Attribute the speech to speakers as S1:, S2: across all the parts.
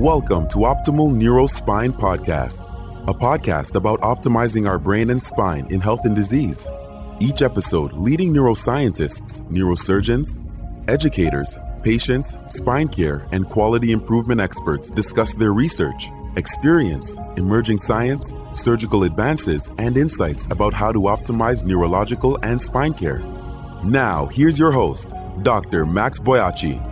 S1: Welcome to Optimal Neurospine Podcast, a podcast about optimizing our brain and spine in health and disease. Each episode, leading neuroscientists, neurosurgeons, educators, patients, spine care, and quality improvement experts discuss their research, experience, emerging science, surgical advances, and insights about how to optimize neurological and spine care. Now, here's your host, Dr. Max Boakye.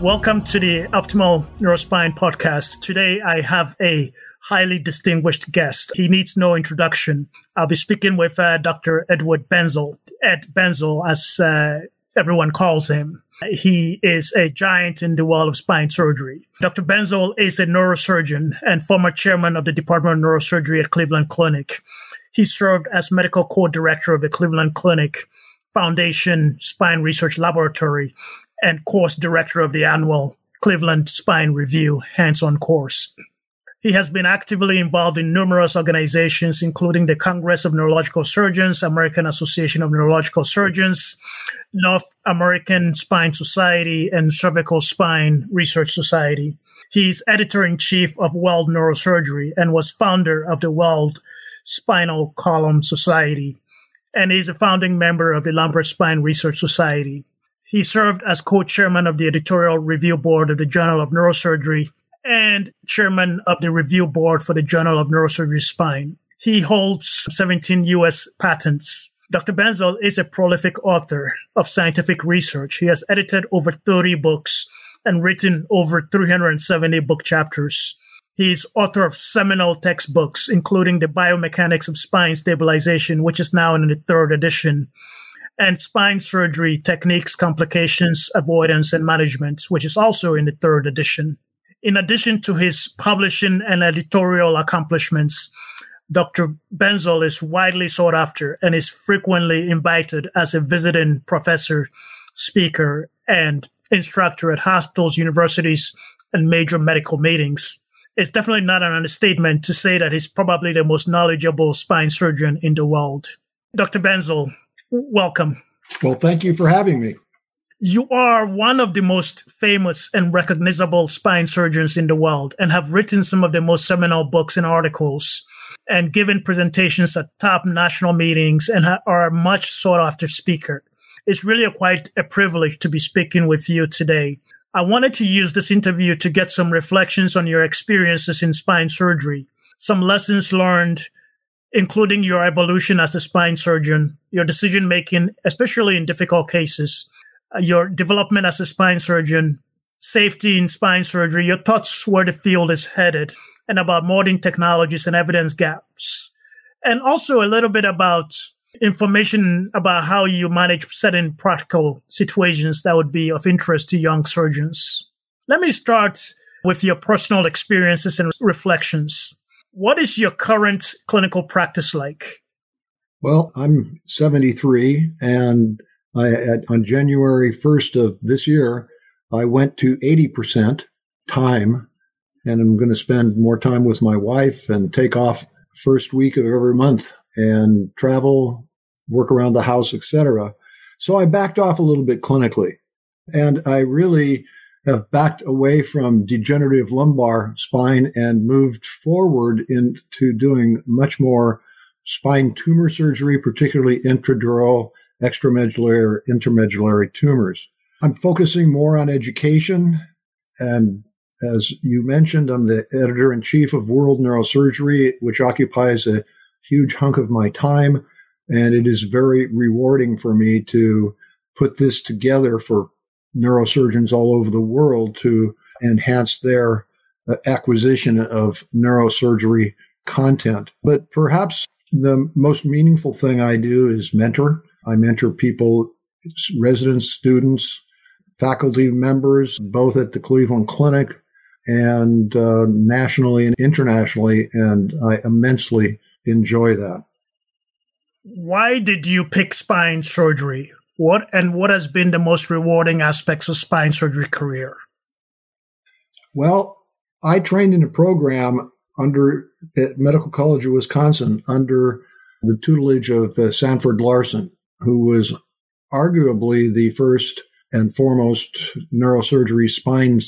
S2: Welcome to the Optimal Neurospine podcast. Today I have a highly distinguished guest. He needs no introduction. I'll be speaking with uh, Dr. Edward Benzel, Ed Benzel, as uh, everyone calls him. He is a giant in the world of spine surgery. Dr. Benzel is a neurosurgeon and former chairman of the Department of Neurosurgery at Cleveland Clinic. He served as medical co-director of the Cleveland Clinic Foundation Spine Research Laboratory and course director of the annual Cleveland Spine Review hands on course. He has been actively involved in numerous organizations, including the Congress of Neurological Surgeons, American Association of Neurological Surgeons, North American Spine Society, and Cervical Spine Research Society. He's editor in chief of World Neurosurgery and was founder of the World Spinal Column Society, and is a founding member of the Lumbar Spine Research Society. He served as co-chairman of the editorial review board of the Journal of Neurosurgery and chairman of the review board for the Journal of Neurosurgery Spine. He holds 17 U.S. patents. Dr. Benzel is a prolific author of scientific research. He has edited over 30 books and written over 370 book chapters. He's author of seminal textbooks, including The Biomechanics of Spine Stabilization, which is now in the third edition, and spine surgery techniques, complications, avoidance, and management, which is also in the third edition. In addition to his publishing and editorial accomplishments, Dr. Benzel is widely sought after and is frequently invited as a visiting professor, speaker, and instructor at hospitals, universities, and major medical meetings. It's definitely not an understatement to say that he's probably the most knowledgeable spine surgeon in the world. Dr. Benzel, welcome.
S3: Well, thank you for having me.
S2: You are one of the most famous and recognizable spine surgeons in the world and have written some of the most seminal books and articles and given presentations at top national meetings and are a much sought after speaker. It's really a quite a privilege to be speaking with you today. I wanted to use this interview to get some reflections on your experiences in spine surgery, some lessons learned, including your evolution as a spine surgeon, your decision making, especially in difficult cases, uh, your development as a spine surgeon, safety in spine surgery, your thoughts where the field is headed, and about modern technologies and evidence gaps. And also a little bit about information about how you manage certain practical situations that would be of interest to young surgeons. Let me start with your personal experiences and reflections. What is your current clinical practice like?
S3: Well, I'm 73, and I, on January 1st of this year, I went to 80% time, and I'm going to spend more time with my wife and take off first week of every month and travel, work around the house, etc. So I backed off a little bit clinically, and I really have backed away from degenerative lumbar spine and moved forward into doing much more spine tumor surgery, particularly intradural, extramedullary, or intramedullary tumors. I'm focusing more on education. And as you mentioned, I'm the editor in chief of World Neurosurgery, which occupies a huge hunk of my time. And it is very rewarding for me to put this together for neurosurgeons all over the world to enhance their uh, acquisition of neurosurgery content. But perhaps the most meaningful thing I do is mentor. I mentor people, residents, students, faculty members, both at the Cleveland Clinic and uh, nationally and internationally, and I immensely enjoy that.
S2: Why did you pick spine surgery? What and what has been the most rewarding aspects of spine surgery career?
S3: Well, I trained in a program under at Medical College of Wisconsin under the tutelage of uh, Sanford Larson, who was arguably the first and foremost neurosurgery spine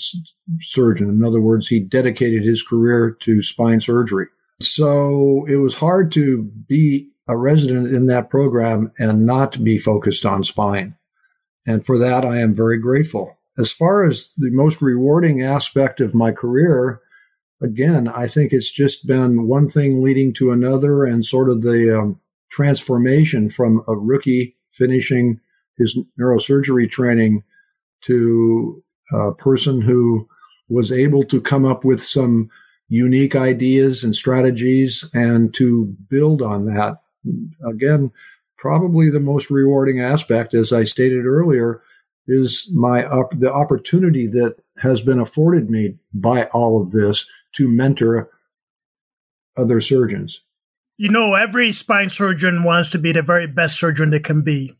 S3: surgeon. In other words, he dedicated his career to spine surgery. So it was hard to be a resident in that program and not be focused on spine. And for that, I am very grateful. As far as the most rewarding aspect of my career, again, I think it's just been one thing leading to another and sort of the um, transformation from a rookie finishing his neurosurgery training to a person who was able to come up with some unique ideas and strategies and to build on that. Again, probably the most rewarding aspect, as I stated earlier, is my op- the opportunity that has been afforded me by all of this to mentor other surgeons.
S2: You know, every spine surgeon wants to be the very best surgeon they can be.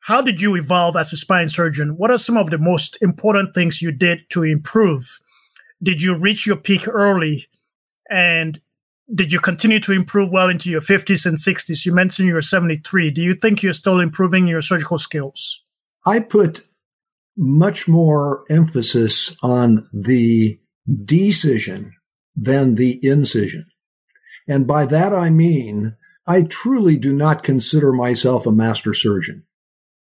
S2: How did you evolve as a spine surgeon? What are some of the most important things you did to improve? Did you reach your peak early? And did you continue to improve well into your 50s and 60s? You mentioned you were 73. Do you think you're still improving your surgical skills?
S3: I put much more emphasis on the decision than the incision. And by that I mean, I truly do not consider myself a master surgeon,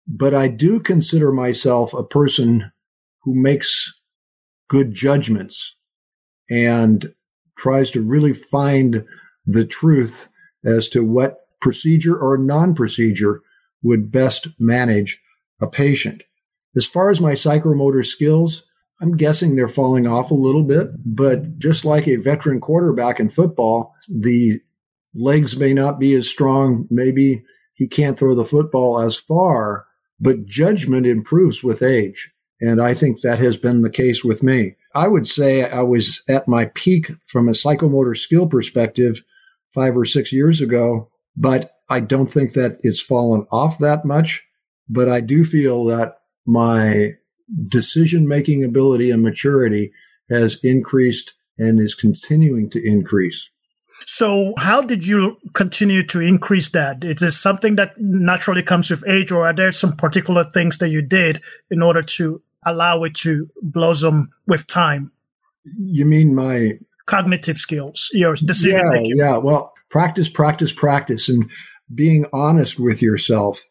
S3: but I do consider myself a person who makes good judgments and tries to really find the truth as to what procedure or non procedure would best manage a patient. As far as my psychomotor skills, I'm guessing they're falling off a little bit, but just like a veteran quarterback in football, the legs may not be as strong. Maybe he can't throw the football as far, but judgment improves with age. And I think that has been the case with me. I would say I was at my peak from a psychomotor skill perspective five or six years ago, but I don't think that it's fallen off that much. But I do feel that my decision making ability and maturity has increased and is continuing to increase.
S2: So, how did you continue to increase that? Is this something that naturally comes with age, or are there some particular things that you did in order to allow it to blossom with time?
S3: You mean my
S2: cognitive skills, your decision
S3: yeah,
S2: making?
S3: Yeah, well, practice, practice, practice, and being honest with yourself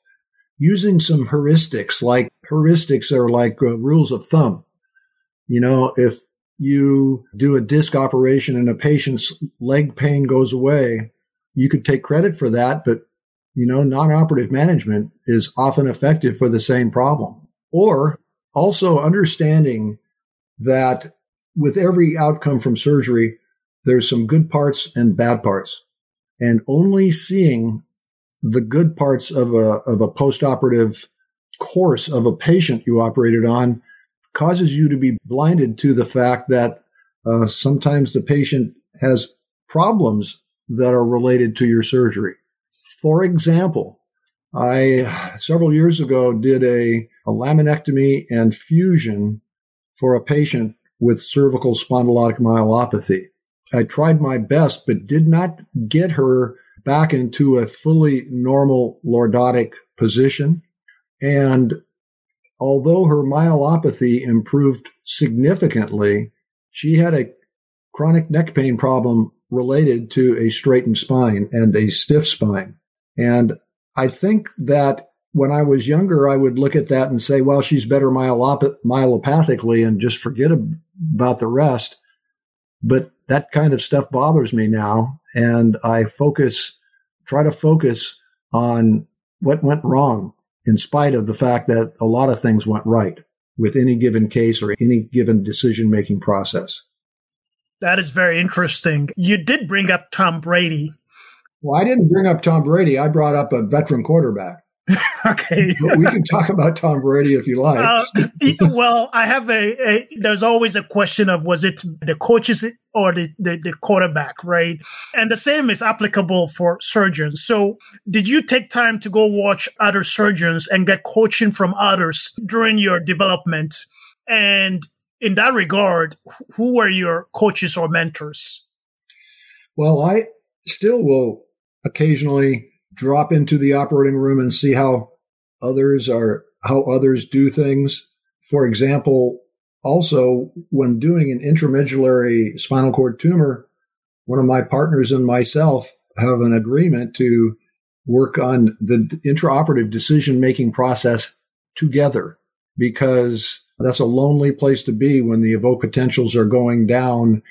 S3: using some heuristics like heuristics are like uh, rules of thumb. You know, if you do a disc operation and a patient's leg pain goes away, you could take credit for that, but you know, non-operative management is often effective for the same problem. Or also understanding that with every outcome from surgery, there's some good parts and bad parts. And only seeing the good parts of a of a postoperative course of a patient you operated on causes you to be blinded to the fact that uh, sometimes the patient has problems that are related to your surgery. For example, I several years ago did a, a laminectomy and fusion for a patient with cervical spondylotic myelopathy. I tried my best, but did not get her back into a fully normal lordotic position. And although her myelopathy improved significantly, she had a chronic neck pain problem related to a straightened spine and a stiff spine. And I think that when I was younger, I would look at that and say, well, she's better myelop- myelopathically and just forget about the rest. But that kind of stuff bothers me now. And I focus, try to focus on what went wrong in spite of the fact that a lot of things went right with any given case or any given decision making process.
S2: That is very interesting. You did bring up Tom Brady.
S3: Well, I didn't bring up Tom Brady. I brought up a veteran quarterback.
S2: okay.
S3: But we can talk about Tom Brady if you like. Uh,
S2: well, I have a, a, there's always a question of was it the coaches or the, the, the, quarterback, right? And the same is applicable for surgeons. So did you take time to go watch other surgeons and get coaching from others during your development? And in that regard, who were your coaches or mentors?
S3: Well, I still will occasionally drop into the operating room and see how others are how others do things. For example, also when doing an intramedullary spinal cord tumor, one of my partners and myself have an agreement to work on the intraoperative decision making process together because that's a lonely place to be when the evoked potentials are going down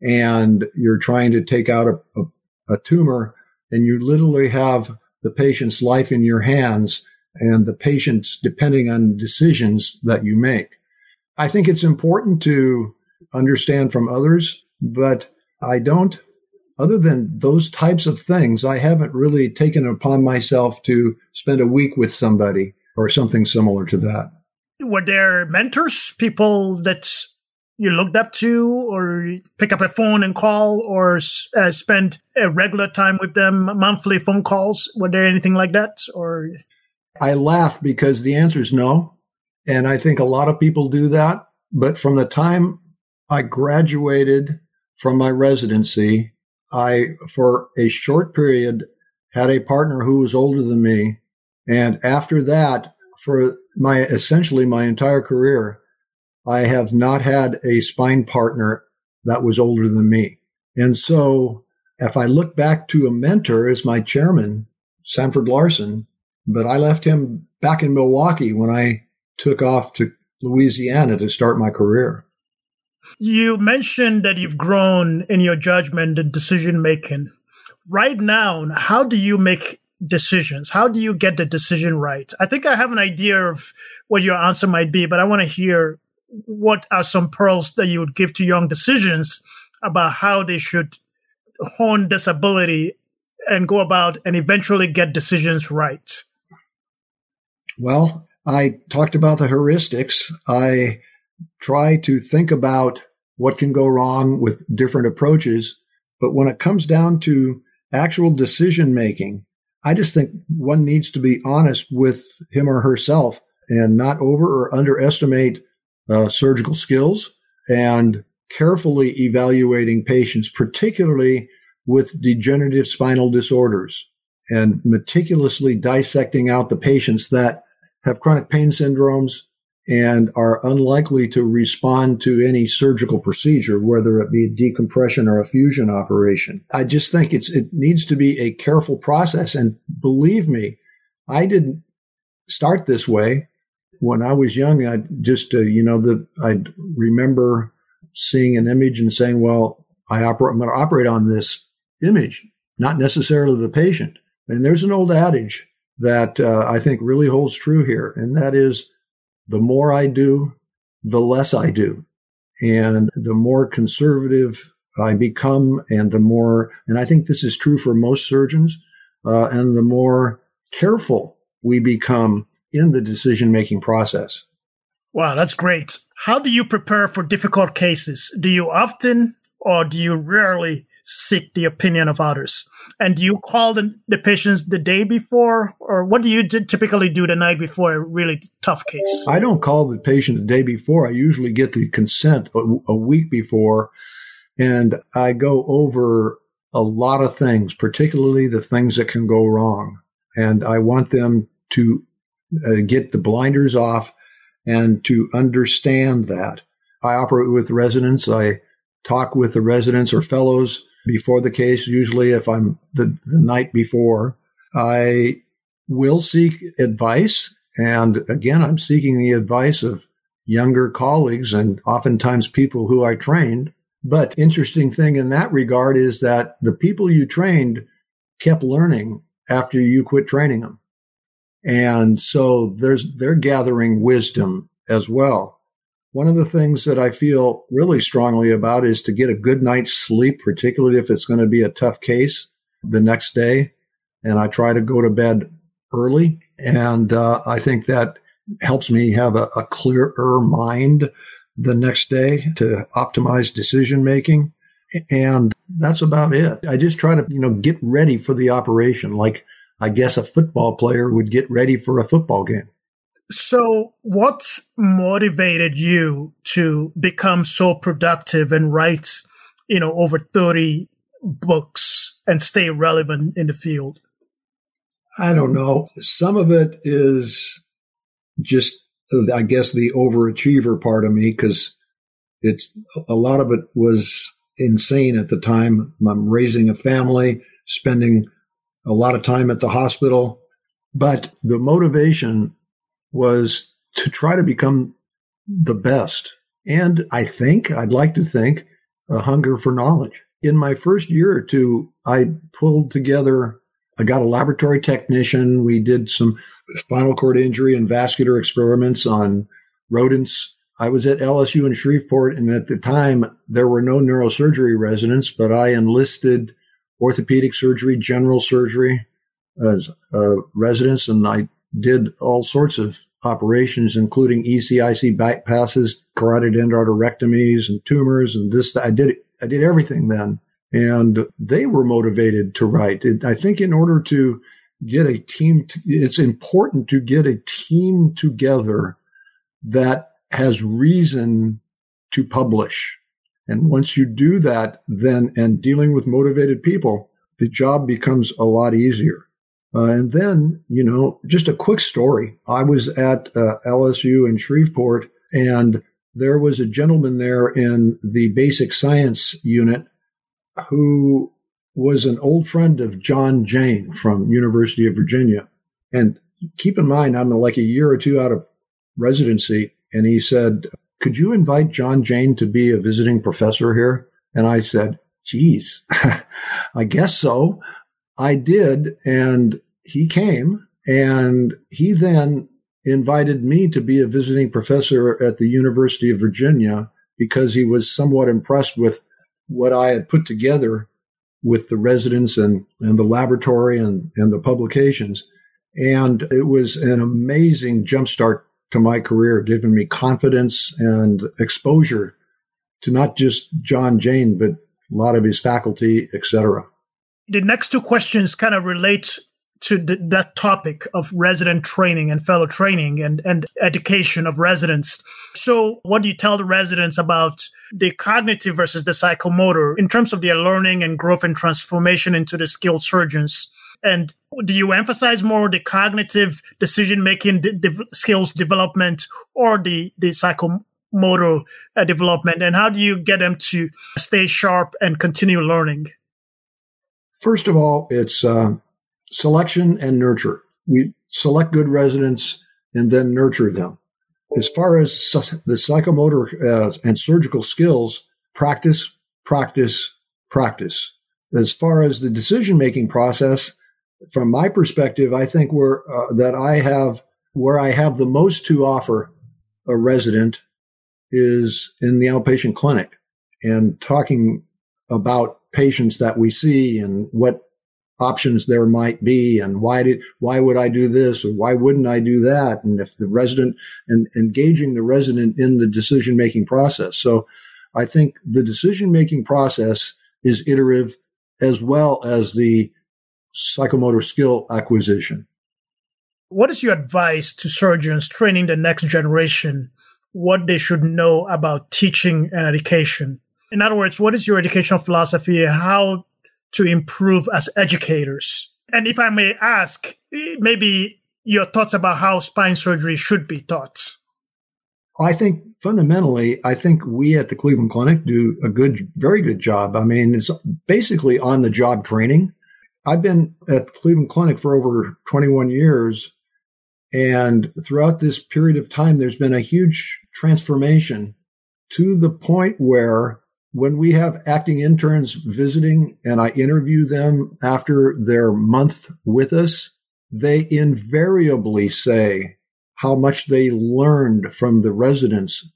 S3: and you're trying to take out a, a, a tumor and you literally have the patient's life in your hands and the patient's depending on decisions that you make. I think it's important to understand from others, but I don't, other than those types of things, I haven't really taken upon myself to spend a week with somebody or something similar to that.
S2: Were there mentors, people that you looked up to, or pick up a phone and call, or uh, spend a regular time with them, monthly phone calls? Were there anything like that, or?
S3: I laugh because the answer is no. And I think a lot of people do that. But from the time I graduated from my residency, I, for a short period, had a partner who was older than me. And after that, for my essentially my entire career, I have not had a spine partner that was older than me. And so if I look back to a mentor as my chairman, Sanford Larson, but I left him back in Milwaukee when I took off to Louisiana to start my career.
S2: You mentioned that you've grown in your judgment and decision making. Right now, how do you make decisions? How do you get the decision right? I think I have an idea of what your answer might be, but I want to hear what are some pearls that you would give to young decisions about how they should hone this ability and go about and eventually get decisions right?
S3: Well, I talked about the heuristics. I try to think about what can go wrong with different approaches. But when it comes down to actual decision making, I just think one needs to be honest with him or herself and not over or underestimate uh, surgical skills and carefully evaluating patients, particularly with degenerative spinal disorders and meticulously dissecting out the patients that have chronic pain syndromes and are unlikely to respond to any surgical procedure, whether it be decompression or a fusion operation. I just think it's, it needs to be a careful process. And believe me, I didn't start this way. When I was young, I just, uh, you know, the, I remember seeing an image and saying, well, I oper- I'm going to operate on this image, not necessarily the patient. And there's an old adage that uh, I think really holds true here, and that is the more I do, the less I do. And the more conservative I become, and the more, and I think this is true for most surgeons, uh, and the more careful we become in the decision making process.
S2: Wow, that's great. How do you prepare for difficult cases? Do you often or do you rarely seek the opinion of others? And do you call the, the patients the day before, or what do you typically do the night before a really tough case?
S3: I don't call the patient the day before. I usually get the consent a, a week before, and I go over a lot of things, particularly the things that can go wrong. And I want them to uh, get the blinders off and to understand that. I operate with residents. I talk with the residents or fellows before the case, usually if I'm the, the night before. I will seek advice. And again, I'm seeking the advice of younger colleagues and oftentimes people who I trained. But interesting thing in that regard is that the people you trained kept learning after you quit training them. And so there's, they're gathering wisdom as well. One of the things that I feel really strongly about is to get a good night's sleep, particularly if it's going to be a tough case the next day. And I try to go to bed early. And uh, I think that helps me have a, a clearer mind the next day to optimize decision making. And that's about it. I just try to, you know, get ready for the operation like I guess a football player would get ready for a football game.
S2: So, what's motivated you to become so productive and write, you know, over 30 books and stay relevant in the field?
S3: I don't know. Some of it is just, I guess, the overachiever part of me because it's a lot of it was insane at the time. I'm raising a family, spending a lot of time at the hospital, but the motivation was to try to become the best. And I think, I'd like to think, a hunger for knowledge. In my first year or two, I pulled together, I got a laboratory technician. We did some spinal cord injury and vascular experiments on rodents. I was at LSU in Shreveport, and at the time, there were no neurosurgery residents, but I enlisted orthopedic surgery, general surgery as uh, residents, and I did all sorts of operations, including ECIC bypasses, carotid endarterectomies, and tumors, and this. I did I did everything then, and they were motivated to write. It, I think in order to get a team, to, it's important to get a team together that has reason to publish. And once you do that, then and dealing with motivated people, the job becomes a lot easier. Uh, and then, you know, just a quick story. I was at uh, LSU in Shreveport, and there was a gentleman there in the basic science unit who was an old friend of John Jane from University of Virginia. And keep in mind, I'm like a year or two out of residency, and he said, "Could you invite John Jane to be a visiting professor here?" And I said, "Geez, I guess so." I did, and he came, and he then invited me to be a visiting professor at the University of Virginia because he was somewhat impressed with what I had put together with the residents and, and the laboratory and, and the publications. And it was an amazing jumpstart to my career, giving me confidence and exposure to not just John Jane, but a lot of his faculty, etc.
S2: The next two questions kind of relate to the, that topic of resident training and fellow training and, and education of residents. So, what do you tell the residents about the cognitive versus the psychomotor in terms of their learning and growth and transformation into the skilled surgeons? And do you emphasize more the cognitive decision making de- de- skills development or the, the psychomotor uh, development? And how do you get them to stay sharp and continue learning?
S3: First of all, it's uh, selection and nurture. We select good residents and then nurture them. As far as the psychomotor uh, and surgical skills, practice, practice, practice. As far as the decision making process, from my perspective, I think where uh, that I have where I have the most to offer a resident is in the outpatient clinic and talking about patients that we see and what options there might be and why did why would I do this or why wouldn't I do that? And if the resident and engaging the resident in the decision making process. So I think the decision making process is iterative as well as the psychomotor skill acquisition.
S2: What is your advice to surgeons training the next generation what they should know about teaching and education? In other words, what is your educational philosophy? How to improve as educators? And if I may ask, eh, maybe your thoughts about how spine surgery should be taught.
S3: I think fundamentally, I think we at the Cleveland Clinic do a good, very good job. I mean, it's basically on the job training. I've been at Cleveland Clinic for over 21 years. And throughout this period of time, there's been a huge transformation to the point where when we have acting interns visiting and I interview them after their month with us, they invariably say how much they learned from the residents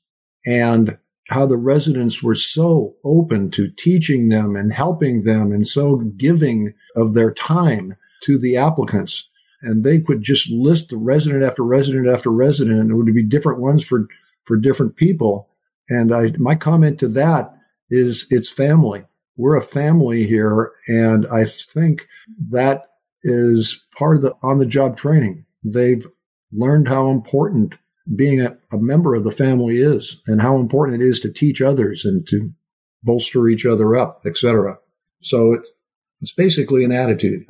S3: and how the residents were so open to teaching them and helping them and so giving of their time to the applicants. And they could just list the resident after resident after resident, and it would be different ones for, for different people. And I, my comment to that is it's family. We're a family here. And I think that is part of the on the job training. They've learned how important being a, a, member of the family is and how important it is to teach others and to bolster each other up, etc. So it, it's basically an attitude.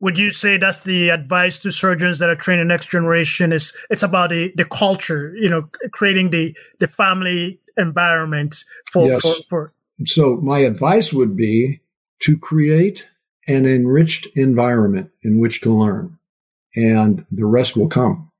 S2: Would you say that's the advice to surgeons that are training next generation? Is it's about the the culture, you know, creating the the family environment for yes. for, for
S3: so my advice would be to create an enriched environment in which to learn and the rest will come.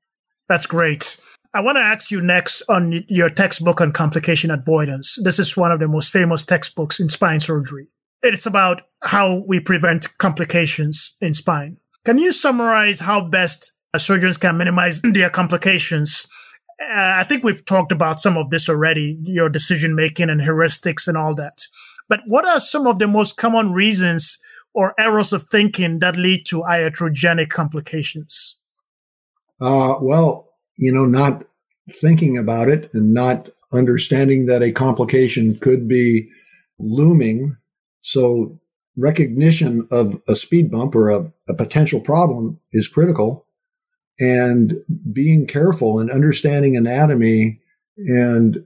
S2: That's great. I want to ask you next on your textbook on complication avoidance. This is one of the most famous textbooks in spine surgery. It's about how we prevent complications in spine. Can you summarize how best surgeons can minimize their complications? Uh, I think we've talked about some of this already, your decision making and heuristics and all that. But what are some of the most common reasons or errors of thinking that lead to iatrogenic complications?
S3: Uh, well, you know, not thinking about it and not understanding that a complication could be looming. So recognition of a speed bump or a, a potential problem is critical and being careful and understanding anatomy and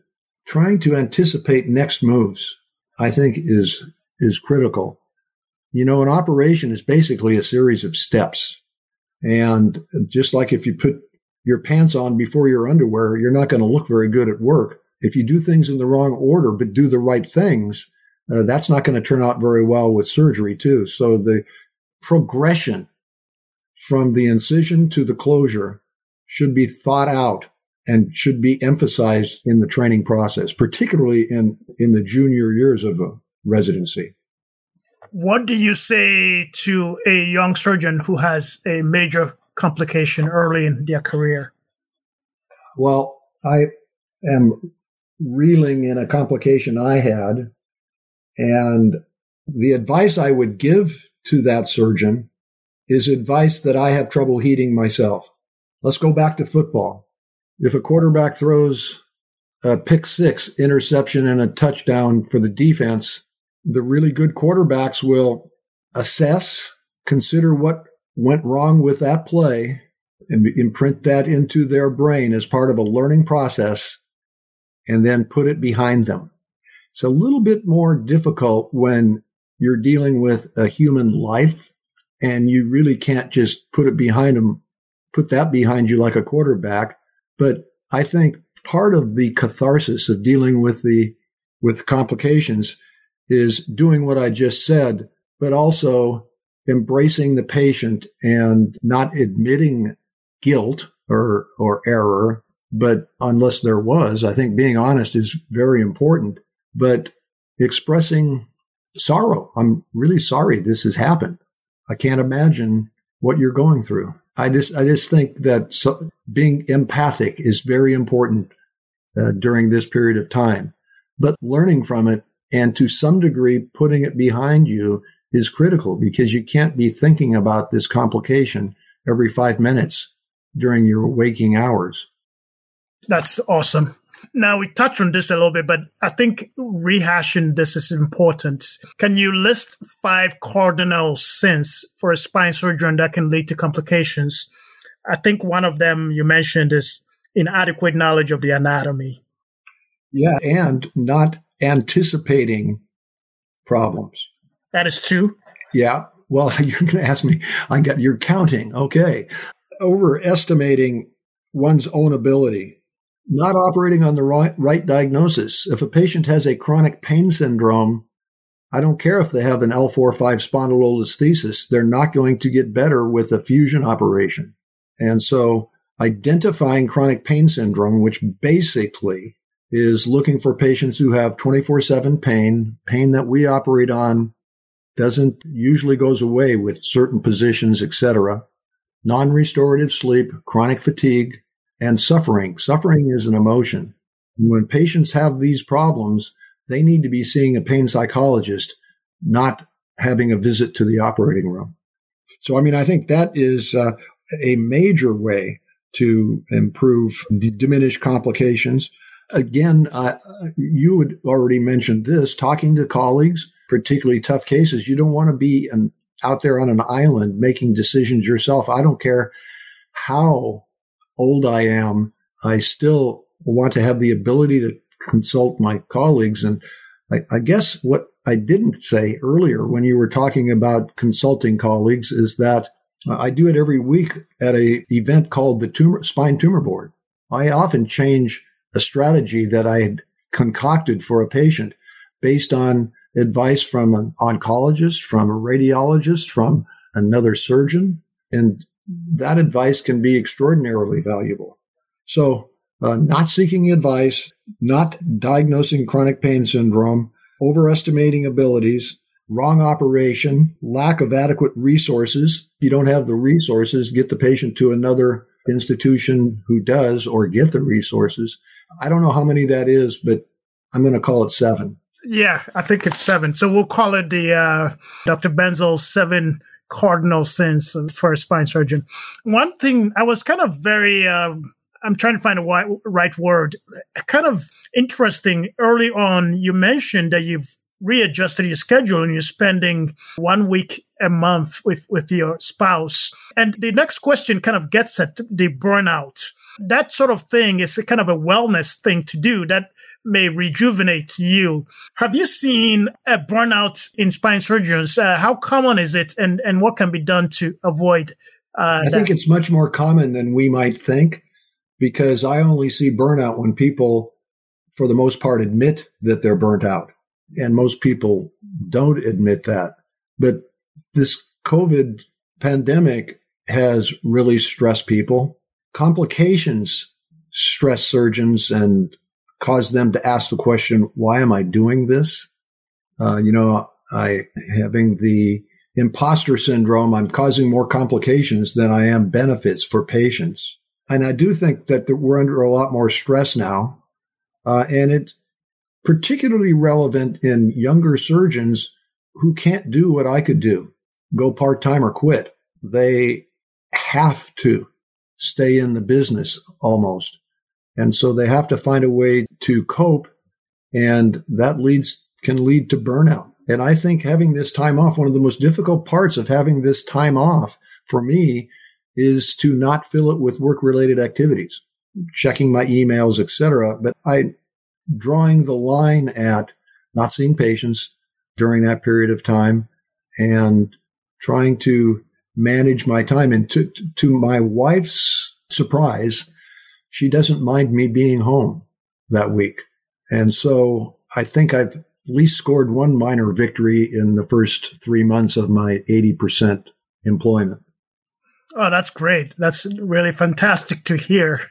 S3: trying to anticipate next moves, I think is, is critical. You know, an operation is basically a series of steps. And just like if you put your pants on before your underwear, you're not going to look very good at work. If you do things in the wrong order, but do the right things, uh, that's not going to turn out very well with surgery too. So the progression from the incision to the closure should be thought out and should be emphasized in the training process, particularly in, in the junior years of a residency.
S2: What do you say to a young surgeon who has a major complication early in their career?
S3: Well, I am reeling in a complication I had. And the advice I would give to that surgeon is advice that I have trouble heeding myself. Let's go back to football. If a quarterback throws a pick six interception and a touchdown for the defense, the really good quarterbacks will assess, consider what went wrong with that play, and imprint that into their brain as part of a learning process, and then put it behind them. It's a little bit more difficult when you're dealing with a human life and you really can't just put it behind them, put that behind you like a quarterback. But I think part of the catharsis of dealing with the, with complications is doing what I just said, but also embracing the patient and not admitting guilt or, or error. But unless there was, I think being honest is very important, but expressing sorrow. I'm really sorry this has happened. I can't imagine what you're going through. I just, I just think that so, being empathic is very important uh, during this period of time, but learning from it and to some degree putting it behind you is critical because you can't be thinking about this complication every five minutes during your waking hours.
S2: That's awesome. Now we touched on this a little bit, but I think rehashing this is important. Can you list five cardinal sins for a spine surgeon that can lead to complications? I think one of them you mentioned is inadequate knowledge of the anatomy.
S3: Yeah, and not anticipating problems.
S2: That is true.
S3: Yeah. Well, you're going to ask me, I got, you're counting. Okay. Overestimating one's own ability not operating on the right, right diagnosis. If a patient has a chronic pain syndrome, I don't care if they have an L4-5 spondylolisthesis, they're not going to get better with a fusion operation. And so identifying chronic pain syndrome, which basically is looking for patients who have 24-7 pain, pain that we operate on doesn't usually goes away with certain positions, etc. Non-restorative sleep, chronic fatigue, and suffering. Suffering is an emotion. When patients have these problems, they need to be seeing a pain psychologist, not having a visit to the operating room. So, I mean, I think that is uh, a major way to improve, d- diminish complications. Again, uh, you had already mentioned this, talking to colleagues, particularly tough cases. You don't want to be an, out there on an island making decisions yourself. I don't care how old I am, I still want to have the ability to consult my colleagues. And I, I, guess what I didn't say earlier when you were talking about consulting colleagues is that I do it every week at a event called the tumor, Spine Tumor Board. I often change a strategy that I had concocted for a patient based on advice from an oncologist, from a radiologist, from another surgeon. And that advice can be extraordinarily valuable. So, uh, not seeking advice, not diagnosing chronic pain syndrome, overestimating abilities, wrong operation, lack of adequate resources. If You don't have the resources, get the patient to another institution who does or get the resources. I don't know how many that is, but I'm going to call it seven.
S2: Yeah, I think it's seven. So we'll call it the uh, Dr. Benzel seven cardinal sins for a spine surgeon. One thing I was kind of very, uh, I'm trying to find a right word, kind of interesting. Early on, you mentioned that you've readjusted your schedule and you're spending one week a month with, with your spouse. And the next question kind of gets at the burnout. That sort of thing is a kind of a wellness thing to do that may rejuvenate you. Have you seen a burnout in spine surgeons? Uh, how common is it and, and what can be done to avoid
S3: uh, I that? think it's much more common than we might think because I only see burnout when people, for the most part, admit that they're burnt out. And most people don't admit that. But this COVID pandemic has really stressed people. Complications stress surgeons and cause them to ask the question, why am I doing this? Uh, you know, I having the imposter syndrome, I'm causing more complications than I am benefits for patients. And I do think that we're under a lot more stress now. Uh, and it's particularly relevant in younger surgeons who can't do what I could do go part time or quit. They have to stay in the business almost. And so they have to find a way to cope. And that leads, can lead to burnout. And I think having this time off, one of the most difficult parts of having this time off for me is to not fill it with work related activities, checking my emails, etc. But I drawing the line at not seeing patients during that period of time and trying to manage my time. And to, to my wife's surprise, she doesn't mind me being home that week. And so I think I've at least scored one minor victory in the first three months of my 80% employment.
S2: Oh, that's great. That's really fantastic to hear.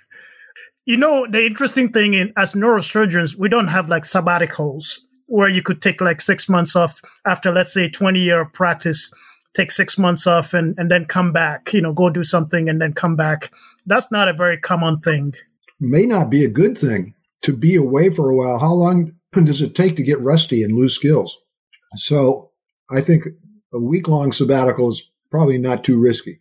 S2: You know, the interesting thing in as neurosurgeons, we don't have like sabbaticals where you could take like six months off after, let's say, 20 year of practice, take six months off and, and then come back, you know, go do something and then come back. That's not a very common thing.
S3: May not be a good thing to be away for a while. How long does it take to get rusty and lose skills? So I think a week long sabbatical is probably not too risky.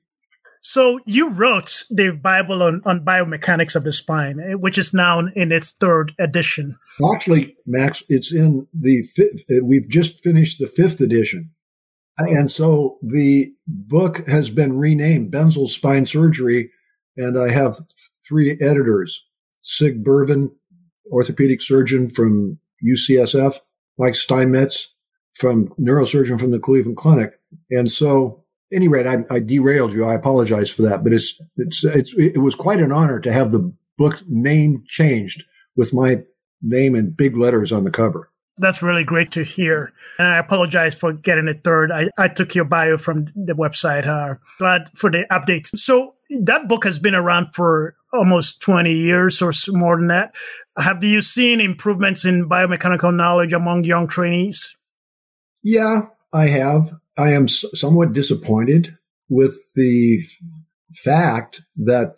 S2: So you wrote the Bible on, on biomechanics of the spine, eh, which is now in its third edition.
S3: Actually, Max, it's in the fifth, eh, we've just finished the fifth edition. And so the book has been renamed Benzel's Spine Surgery, and I have three editors, Sig Berven, orthopedic surgeon from UCSF, Mike Steinmetz from neurosurgeon from the Cleveland Clinic. And so any rate, I, I, derailed you. I apologize for that, but it's, it's, it's, it was quite an honor to have the book name changed with my name in big letters on the cover.
S2: That's really great to hear. And I apologize for getting it third. I, I took your bio from the website. Uh, glad for the updates. So that book has been around for almost 20 years or more than that. Have you seen improvements in biomechanical knowledge among young trainees?
S3: Yeah, I have. I am somewhat disappointed with the fact that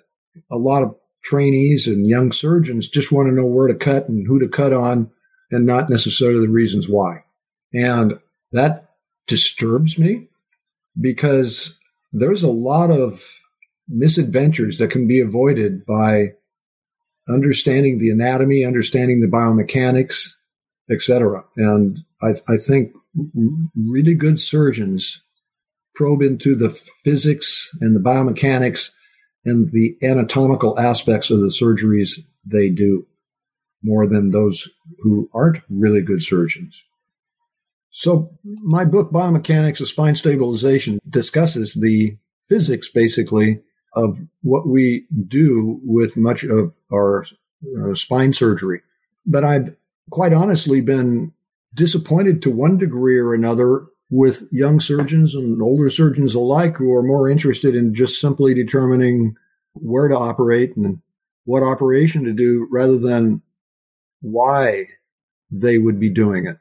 S3: a lot of trainees and young surgeons just want to know where to cut and who to cut on and not necessarily the reasons why. And that disturbs me because there's a lot of misadventures that can be avoided by understanding the anatomy, understanding the biomechanics, etc. And I, I think really good surgeons probe into the physics and the biomechanics and the anatomical aspects of the surgeries they do more than those who aren't really good surgeons. So my book, Biomechanics of Spine Stabilization, discusses the physics basically of what we do with much of our uh, spine surgery. But I've quite honestly been disappointed to one degree or another with young surgeons and older surgeons alike who are more interested in just simply determining where to operate and what operation to do rather than why they would be doing it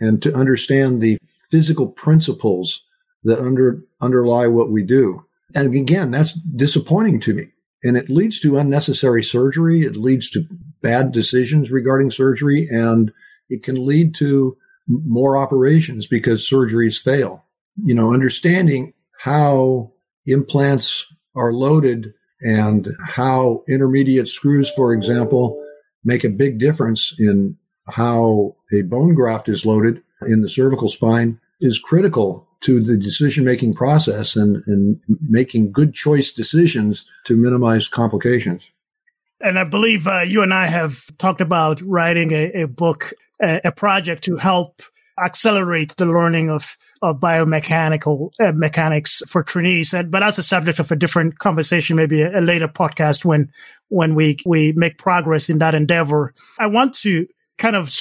S3: and to understand the physical principles that under, underlie what we do. And again, that's disappointing to me. And it leads to unnecessary surgery. It leads to bad decisions regarding surgery and it can lead to more operations because surgeries fail. You know, understanding how implants are loaded and how intermediate screws, for example, make a big difference in how a bone graft is loaded in the cervical spine is critical to the decision making process and, and making good choice decisions to minimize complications.
S2: And I believe uh, you and I have talked about writing a, a book, a, a, project to help accelerate the learning of, of biomechanical uh, mechanics for trainees. And, but that's a subject of a different conversation, maybe a, a later podcast when when we we make progress in that endeavor. I want to kind of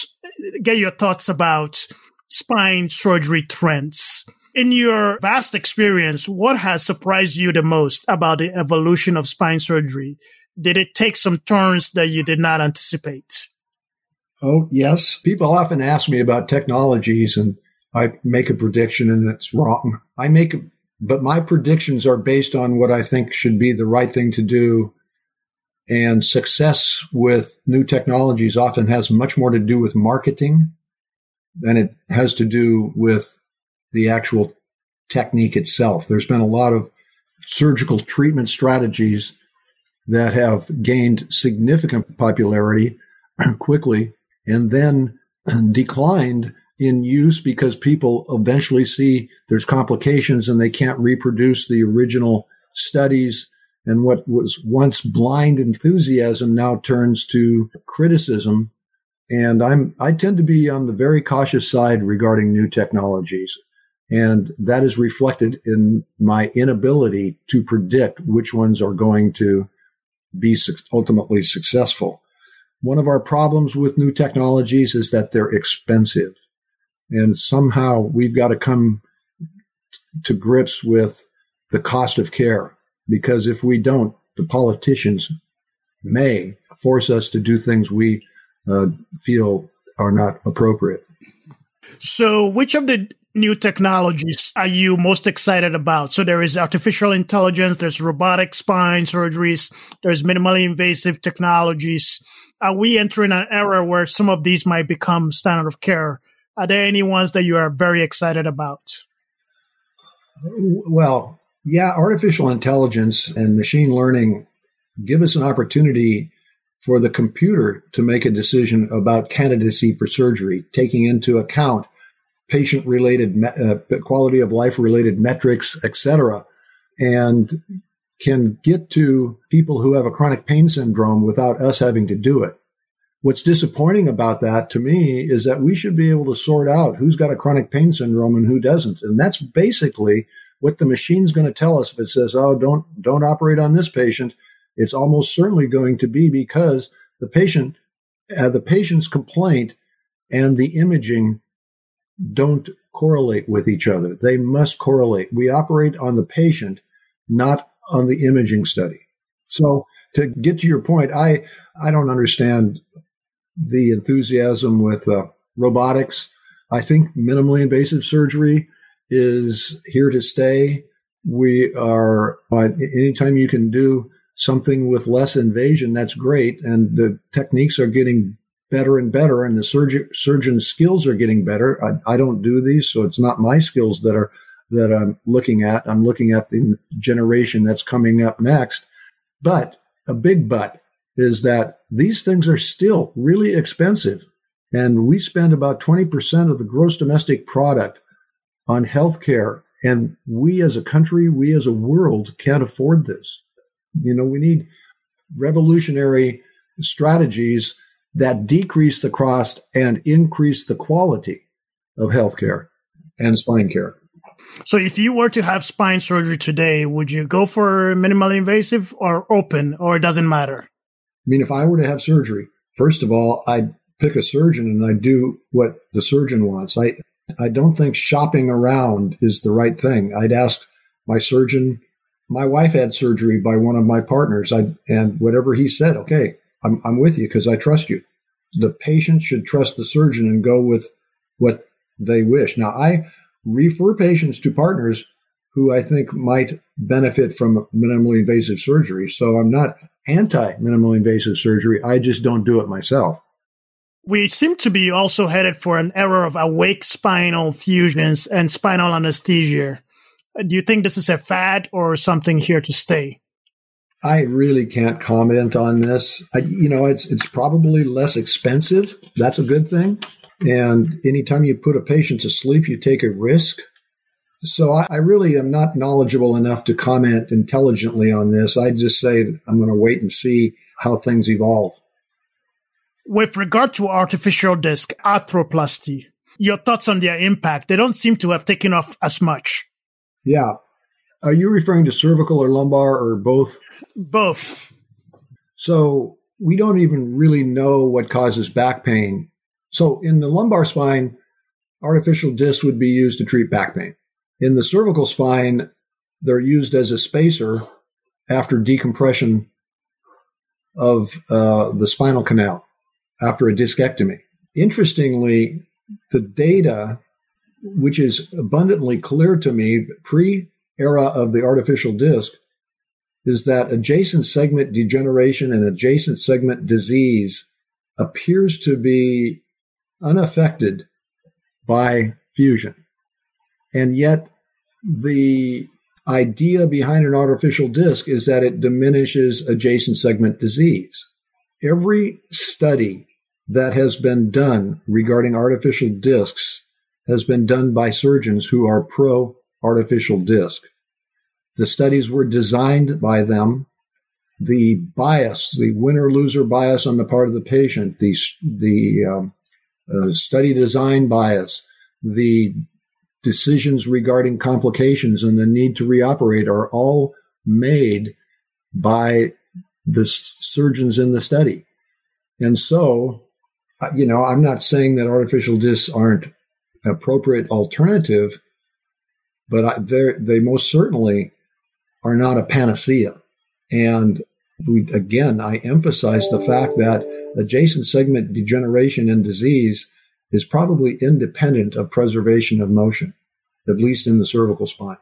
S2: get your thoughts about spine surgery trends. In your vast experience, what has surprised you the most about the evolution of spine surgery? Did it take some turns that you did not anticipate?
S3: Oh, yes. People often ask me about technologies and I make a prediction and it's wrong. I make, but my predictions are based on what I think should be the right thing to do. And success with new technologies often has much more to do with marketing than it has to do with the actual technique itself. There's been a lot of surgical treatment strategies that have gained significant popularity quickly and then declined in use because people eventually see there's complications and they can't reproduce the original studies and what was once blind enthusiasm now turns to criticism and I'm, I tend to be on the very cautious side regarding new technologies. And that is reflected in my inability to predict which ones are going to be ultimately successful. One of our problems with new technologies is that they're expensive. And somehow we've got to come to grips with the cost of care. Because if we don't, the politicians may force us to do things we uh, feel are not appropriate.
S2: So, which of the new technologies are you most excited about? So, there is artificial intelligence, there's robotic spine surgeries, there's minimally invasive technologies. Are we entering an era where some of these might become standard of care? Are there any ones that you are very excited about?
S3: Well, yeah, artificial intelligence and machine learning give us an opportunity for the computer to make a decision about candidacy for surgery, taking into account patient related uh, quality of life related metrics, etc., and can get to people who have a chronic pain syndrome without us having to do it. What's disappointing about that to me is that we should be able to sort out who's got a chronic pain syndrome and who doesn't. And that's basically what the machine's going to tell us if it says, "Oh, don't don't operate on this patient." It's almost certainly going to be because the patient, uh, the patient's complaint and the imaging don't correlate with each other. They must correlate. We operate on the patient, not on the imaging study. So to get to your point, I, I don't understand the enthusiasm with uh, robotics. I think minimally invasive surgery is here to stay. We are, anytime you can do something with less invasion, that's great. And the techniques are getting better and better, and the surgeon surgeon skills are getting better. I, I, don't do these, so it's not my skills that are that I'm looking at. I'm looking at the generation that's coming up next. But a big but is that these things are still really expensive. And we spend about 20% of the gross domestic product on healthcare. And we as a country, we as a world can't afford this. You know, we need revolutionary strategies that decrease the cost and increase the quality of healthcare and spine care.
S2: So if you were to have spine surgery today, would you go for minimally invasive or open, or it doesn't matter?
S3: I mean, if I were to have surgery, first of all, I'd pick a surgeon and I'd do what the surgeon wants. I, I don't think shopping around is the right thing. I'd ask my surgeon. My wife had surgery by one of my partners. I, and whatever he said, okay, I'm, I'm with you because I trust you. The patient should trust the surgeon and go with what they wish. Now, I refer patients to partners who I think might benefit from minimally invasive surgery. So I'm not anti minimally invasive surgery. I just don't do it myself.
S2: We seem to be also headed for an era of awake spinal fusions and spinal anesthesia. Do you think this is a fad or something here to stay?
S3: I really can't comment on this. I, you know, it's it's probably less expensive. That's a good thing. And anytime you put a patient to sleep, you take a risk. So I, I really am not knowledgeable enough to comment intelligently on this. I just say I'm going to wait and see how things evolve.
S2: With regard to artificial disc arthroplasty, your thoughts on their impact? They don't seem to have taken off as much.
S3: Yeah. Are you referring to cervical or lumbar or both?
S2: Both.
S3: So we don't even really know what causes back pain. So in the lumbar spine, artificial discs would be used to treat back pain. In the cervical spine, they're used as a spacer after decompression of uh, the spinal canal after a discectomy. Interestingly, the data, which is abundantly clear to me pre era of the artificial disc, is that adjacent segment degeneration and adjacent segment disease appears to be unaffected by fusion. And yet, the idea behind an artificial disc is that it diminishes adjacent segment disease. Every study that has been done regarding artificial discs has been done by surgeons who are pro artificial disc. The studies were designed by them. The bias, the winner loser bias on the part of the patient, the, the um, study design bias, the decisions regarding complications and the need to reoperate are all made by the surgeons in the study. And so, uh, you know, I'm not saying that artificial discs aren't appropriate alternative, but they most certainly are not a panacea. And we, again, I emphasize the fact that adjacent segment degeneration and disease is probably independent of preservation of motion, at least in the cervical spine.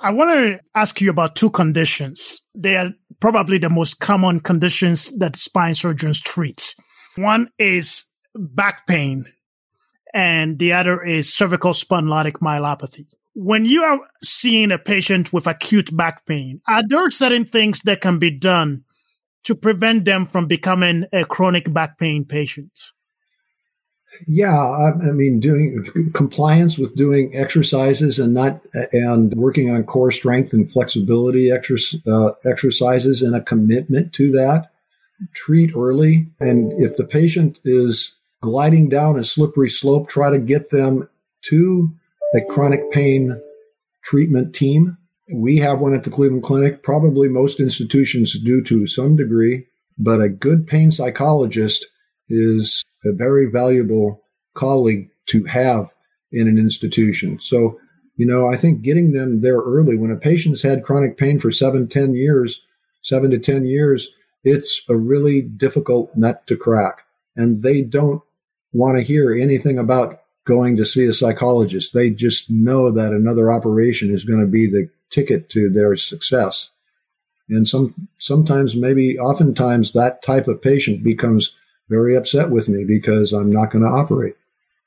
S2: I want to ask you about two conditions. They are probably the most common conditions that spine surgeons treat. One is back pain, and the other is cervical spondylotic myelopathy. When you are seeing a patient with acute back pain, are there certain things that can be done to prevent them from becoming a chronic back pain patient?
S3: Yeah, I, I, mean, doing compliance with doing exercises and not and working on core strength and flexibility uh, exercises and a commitment to that. Treat early, and if the patient is gliding down a slippery slope, try to get them to a chronic pain treatment team. We have one at the Cleveland Clinic. Probably most institutions do to some degree, but a good pain psychologist is a very valuable colleague to have in an institution. So, you know, I think getting them there early when a patient's had chronic pain for seven, ten years, seven to 10 years, it's a really difficult nut to crack. And they don't want to hear anything about going to see a psychologist. They just know that another operation is going to be the ticket to their success. And some, sometimes, maybe oftentimes, that type of patient becomes very upset with me because I'm not going to operate.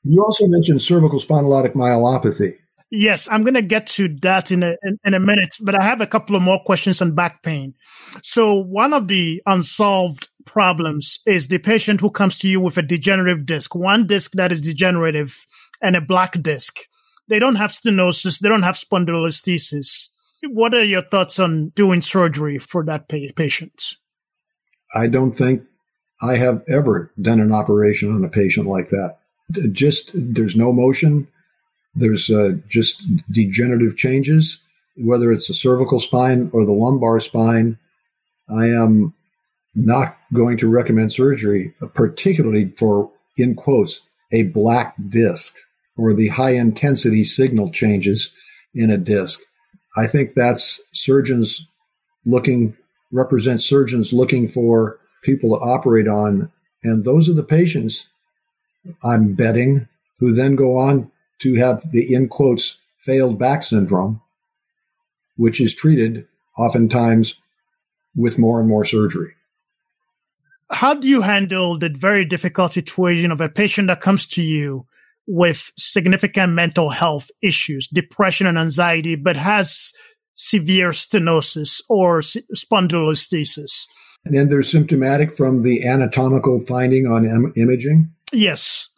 S3: You also mentioned cervical spondylotic myelopathy.
S2: Yes, I'm going to get to that in a, in, in, a minute, but I have a couple of more questions on back pain. So one of the unsolved problems is the patient who comes to you with a degenerative disc, one disc that is degenerative and a black disc. They don't have stenosis. They don't have spondylolisthesis. What are your thoughts on doing surgery for that patient?
S3: I don't think I have ever done an operation on a patient like that. Just there's no motion. There's uh, just degenerative changes, whether it's the cervical spine or the lumbar spine. I am not going to recommend surgery, particularly for, in quotes, a black disc or the high intensity signal changes in a disc. I think that's surgeons looking, represent surgeons looking for people to operate on. And those are the patients, I'm betting, who then go on to have the, in quotes, failed back syndrome, which is treated oftentimes with more and more surgery.
S2: How do you handle the very difficult situation of a patient that comes to you with significant mental health issues, depression and anxiety, but has severe stenosis or spondylolisthesis?
S3: And then they're symptomatic from the anatomical finding on Im- imaging?
S2: Yes.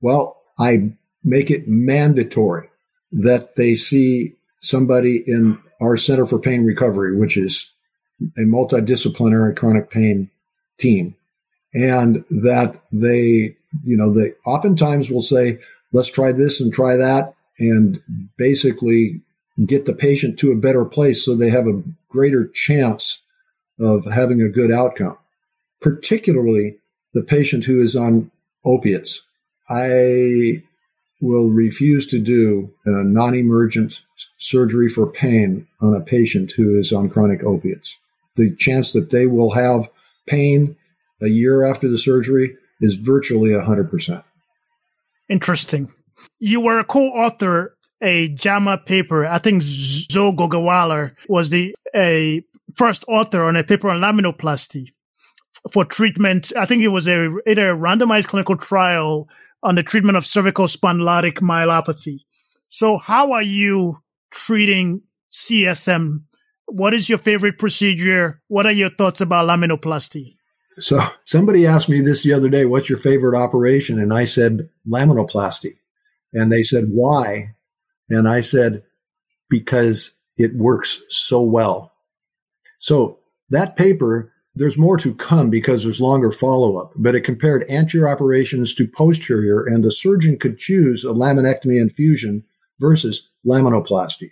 S3: Well, I make it mandatory that they see somebody in our Center for Pain Recovery, which is a multidisciplinary chronic pain team, and that they, you know, they oftentimes will say, let's try this and try that, and basically get the patient to a better place so they have a greater chance of having a good outcome, particularly the patient who is on opiates. I will refuse to do non emergent surgery for pain on a patient who is on chronic opiates. The chance that they will have pain a year after the surgery is virtually 100%.
S2: Interesting. You were a co-author a JAMA paper. I think Zoher Ghogawala was the a first author on a paper on laminoplasty for treatment. I think it was a either a randomized clinical trial on the treatment of cervical spondylotic myelopathy. So how are you treating CSM? What is your favorite procedure? What are your thoughts about laminoplasty?
S3: So somebody asked me this the other day, what's your favorite operation? And I said laminoplasty. And they said, why? And I said, because it works so well. So that paper, there's more to come because there's longer follow up, but it compared anterior operations to posterior and the surgeon could choose a laminectomy and fusion versus laminoplasty.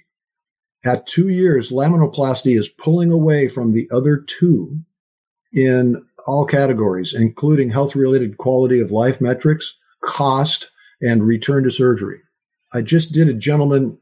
S3: At two years, laminoplasty is pulling away from the other two in all categories, including health related quality of life metrics, cost, and return to surgery. I just did a gentleman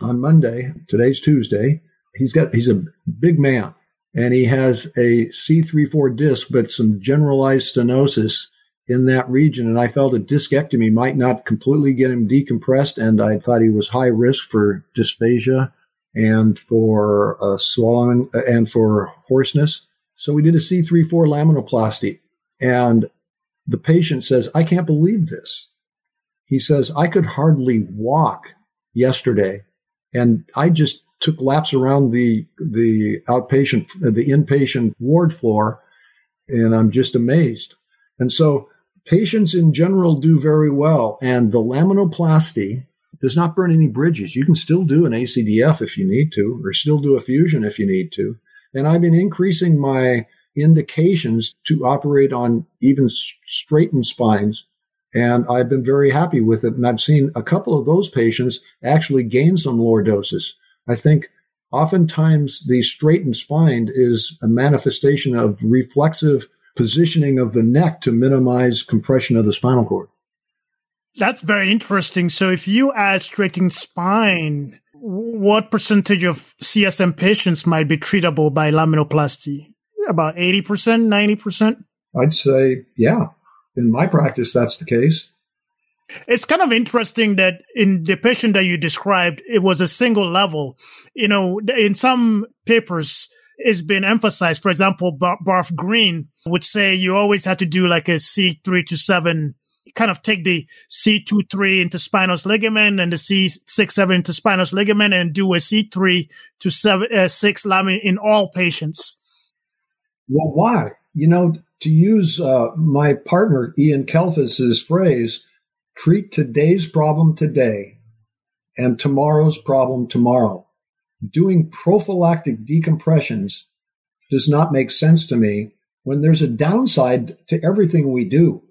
S3: on Monday. Today's Tuesday. He's got, he's a big man and he has a C3-4 disc, but some generalized stenosis in that region. And I felt a discectomy might not completely get him decompressed. And I thought he was high risk for dysphagia and for uh, swallowing uh, and for hoarseness. So we did a C3-4 laminoplasty and the patient says, I can't believe this. He says, I could hardly walk yesterday and I just took laps around the, the outpatient, the inpatient ward floor and I'm just amazed. And so patients in general do very well. And the laminoplasty does not burn any bridges. You can still do an ACDF if you need to, or still do a fusion if you need to. And I've been increasing my indications to operate on even straightened spines and I've been very happy with it. And I've seen a couple of those patients actually gain some lordosis. I think oftentimes the straightened spine is a manifestation of reflexive positioning of the neck to minimize compression of the spinal cord.
S2: That's very interesting. So if you add straightened spine, what percentage of CSM patients might be treatable by laminoplasty? About 80%, 90%?
S3: I'd say, yeah, in my practice, that's the case.
S2: It's kind of interesting that in the patient that you described, it was a single level. You know, in some papers, it's been emphasized. For example, Barth Green would say you always have to do like a C3 to 7, kind of take the C2-3 interspinous ligament and the C6-7 interspinous ligament and do a C3 to 7, uh, 6 lamin in all patients.
S3: Well, why? You know, to use uh, my partner Iain Kalfas's phrase, treat today's problem today and tomorrow's problem tomorrow. Doing prophylactic decompressions does not make sense to me when there's a downside to everything we do,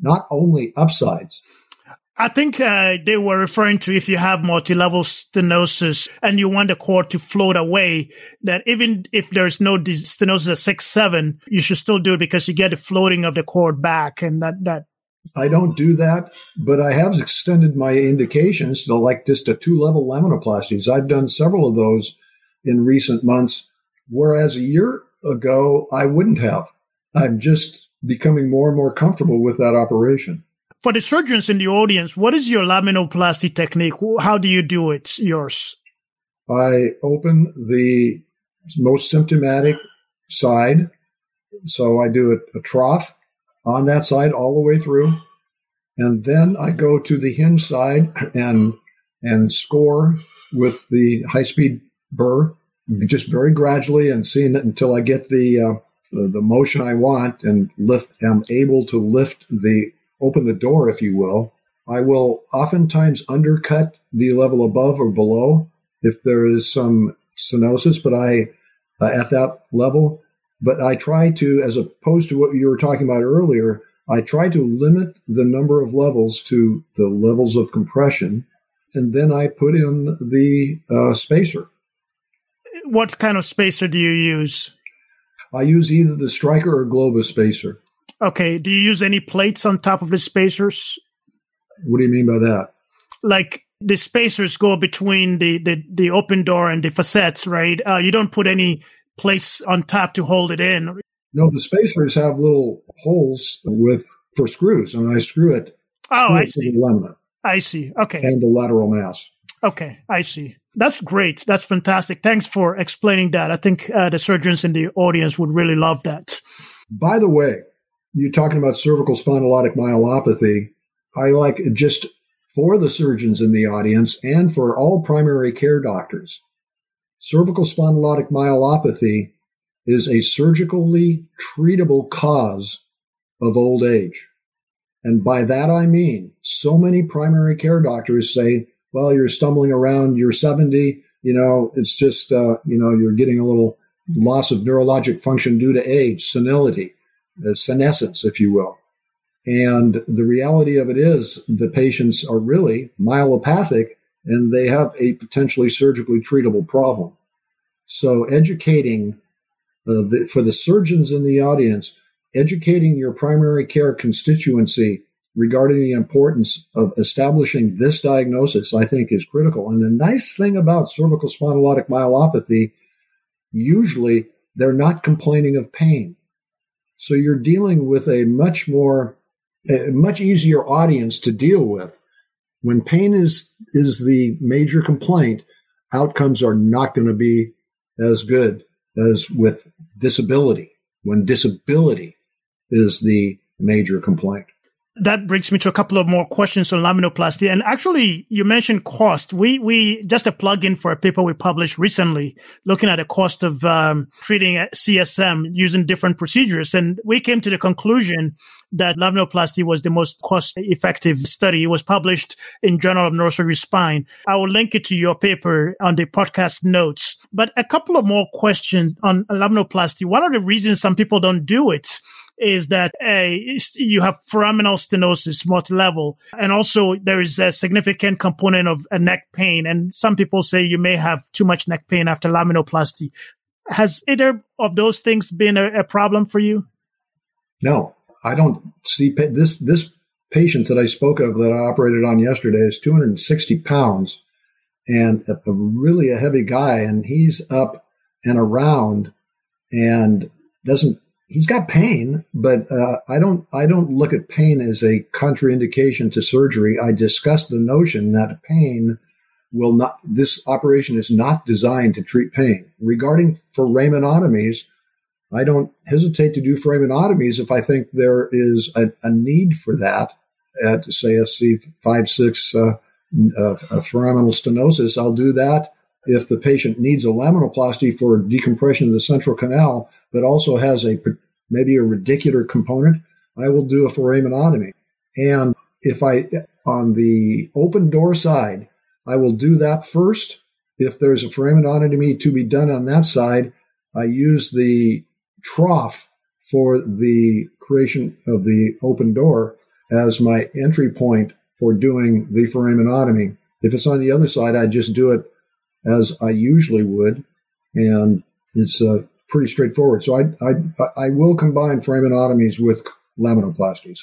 S3: not only upsides.
S2: I think uh, they were referring to if you have multi-level stenosis and you want the cord to float away, that even if there's no stenosis at six seven, you should still do it because you get the floating of the cord back, and that that.
S3: I don't do that, but I have extended my indications to like just a two-level laminoplasties. I've done several of those in recent months, whereas a year ago I wouldn't have. I'm just becoming more and more comfortable with that operation.
S2: For the surgeons in the audience, what is your laminoplasty technique? How do you do it? Yours?
S3: I open the most symptomatic side. So I do a, a trough on that side all the way through. And then I go to the hinge side and and score with the high speed burr, just very gradually and seeing it until I get the uh, the, motion I want and lift. am able to lift the open the door, if you will. I will oftentimes undercut the level above or below if there is some stenosis, but I, uh, at that level, but I try to, as opposed to what you were talking about earlier, I try to limit the number of levels to the levels of compression, and then I put in the uh, spacer.
S2: What kind of spacer do you use?
S3: I use either the Stryker or Globus spacer.
S2: Okay. Do you use any plates on top of the spacers?
S3: What do you mean by that?
S2: Like the spacers go between the, the, the open door and the facets, right? Uh, you don't put any plates on top to hold it in.
S3: No, the spacers have little holes with for screws, and I screw it.
S2: Oh, I see. The I see. Okay.
S3: And the lateral mass.
S2: Okay, I see. That's great. That's fantastic. Thanks for explaining that. I think uh, the surgeons in the audience would really love that.
S3: By the way, you're talking about cervical spondylotic myelopathy. I like just for the surgeons in the audience and for all primary care doctors. Cervical spondylotic myelopathy is a surgically treatable cause of old age. And by that I mean so many primary care doctors say, well, you're stumbling around, you're 70, you know, it's just, uh, you know, you're getting a little loss of neurologic function due to age, senility senescence, if you will. And the reality of it is the patients are really myelopathic and they have a potentially surgically treatable problem. So educating uh, the, for the surgeons in the audience, educating your primary care constituency regarding the importance of establishing this diagnosis, I think is critical. And the nice thing about cervical spondylotic myelopathy, usually they're not complaining of pain. So you're dealing with a much more, a much easier audience to deal with. When pain is, is the major complaint, outcomes are not going to be as good as with disability. When disability is the major complaint
S2: that brings me to a couple of more questions on laminoplasty. And actually, you mentioned cost. We, we, just a plug in for a paper we published recently looking at the cost of um, treating CSM using different procedures. And we came to the conclusion that laminoplasty was the most cost effective study. It was published in Journal of Neurosurgery Spine. I will link it to your paper on the podcast notes. But a couple of more questions on laminoplasty. One of the reasons some people don't do it is that a you have foraminal stenosis multi-level and also there is a significant component of a neck pain and some people say you may have too much neck pain after laminoplasty. Has either of those things been a, a problem for you?
S3: No i don't see this this patient that i spoke of that i operated on yesterday is 260 pounds and a, a really a heavy guy and he's up and around and doesn't he's got pain, but uh, I don't I don't look at pain as a contraindication to surgery. I discuss the notion that pain will not this operation is not designed to treat pain. Regarding foraminotomies, I don't hesitate to do foraminotomies if I think there is a, a need for that at say a C5 6 uh, uh, foraminal stenosis. I'll do that if the patient needs a laminoplasty for decompression of the central canal, but also has a maybe a radicular component, I will do a foraminotomy. And if I, on the open door side, I will do that first. If there's a foraminotomy to be done on that side, I use the trough for the creation of the open door as my entry point for doing the foraminotomy. If it's on the other side, I just do it as I usually would, and it's uh, pretty straightforward. So I, I I will combine frame foraminotomies with laminoplasties.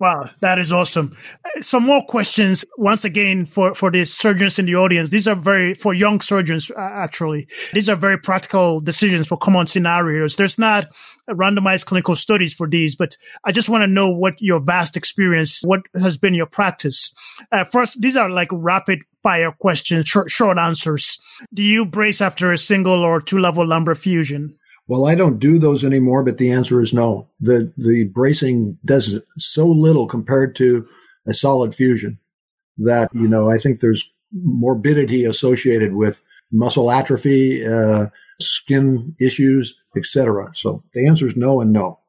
S2: Wow, that is awesome. Some more questions once again for, for the surgeons in the audience. These are very, for young surgeons, actually, these are very practical decisions for common scenarios. There's not randomized clinical studies for these, but I just want to know what your vast experience, what has been your practice. Uh, first, these are like rapid fire questions, short, short answers. Do you brace after a single or two level lumbar fusion?
S3: Well, I don't do those anymore, but the answer is no. The the bracing does so little compared to a solid fusion that you know I think there's morbidity associated with muscle atrophy, uh, skin issues, etc. So the answer is no and no.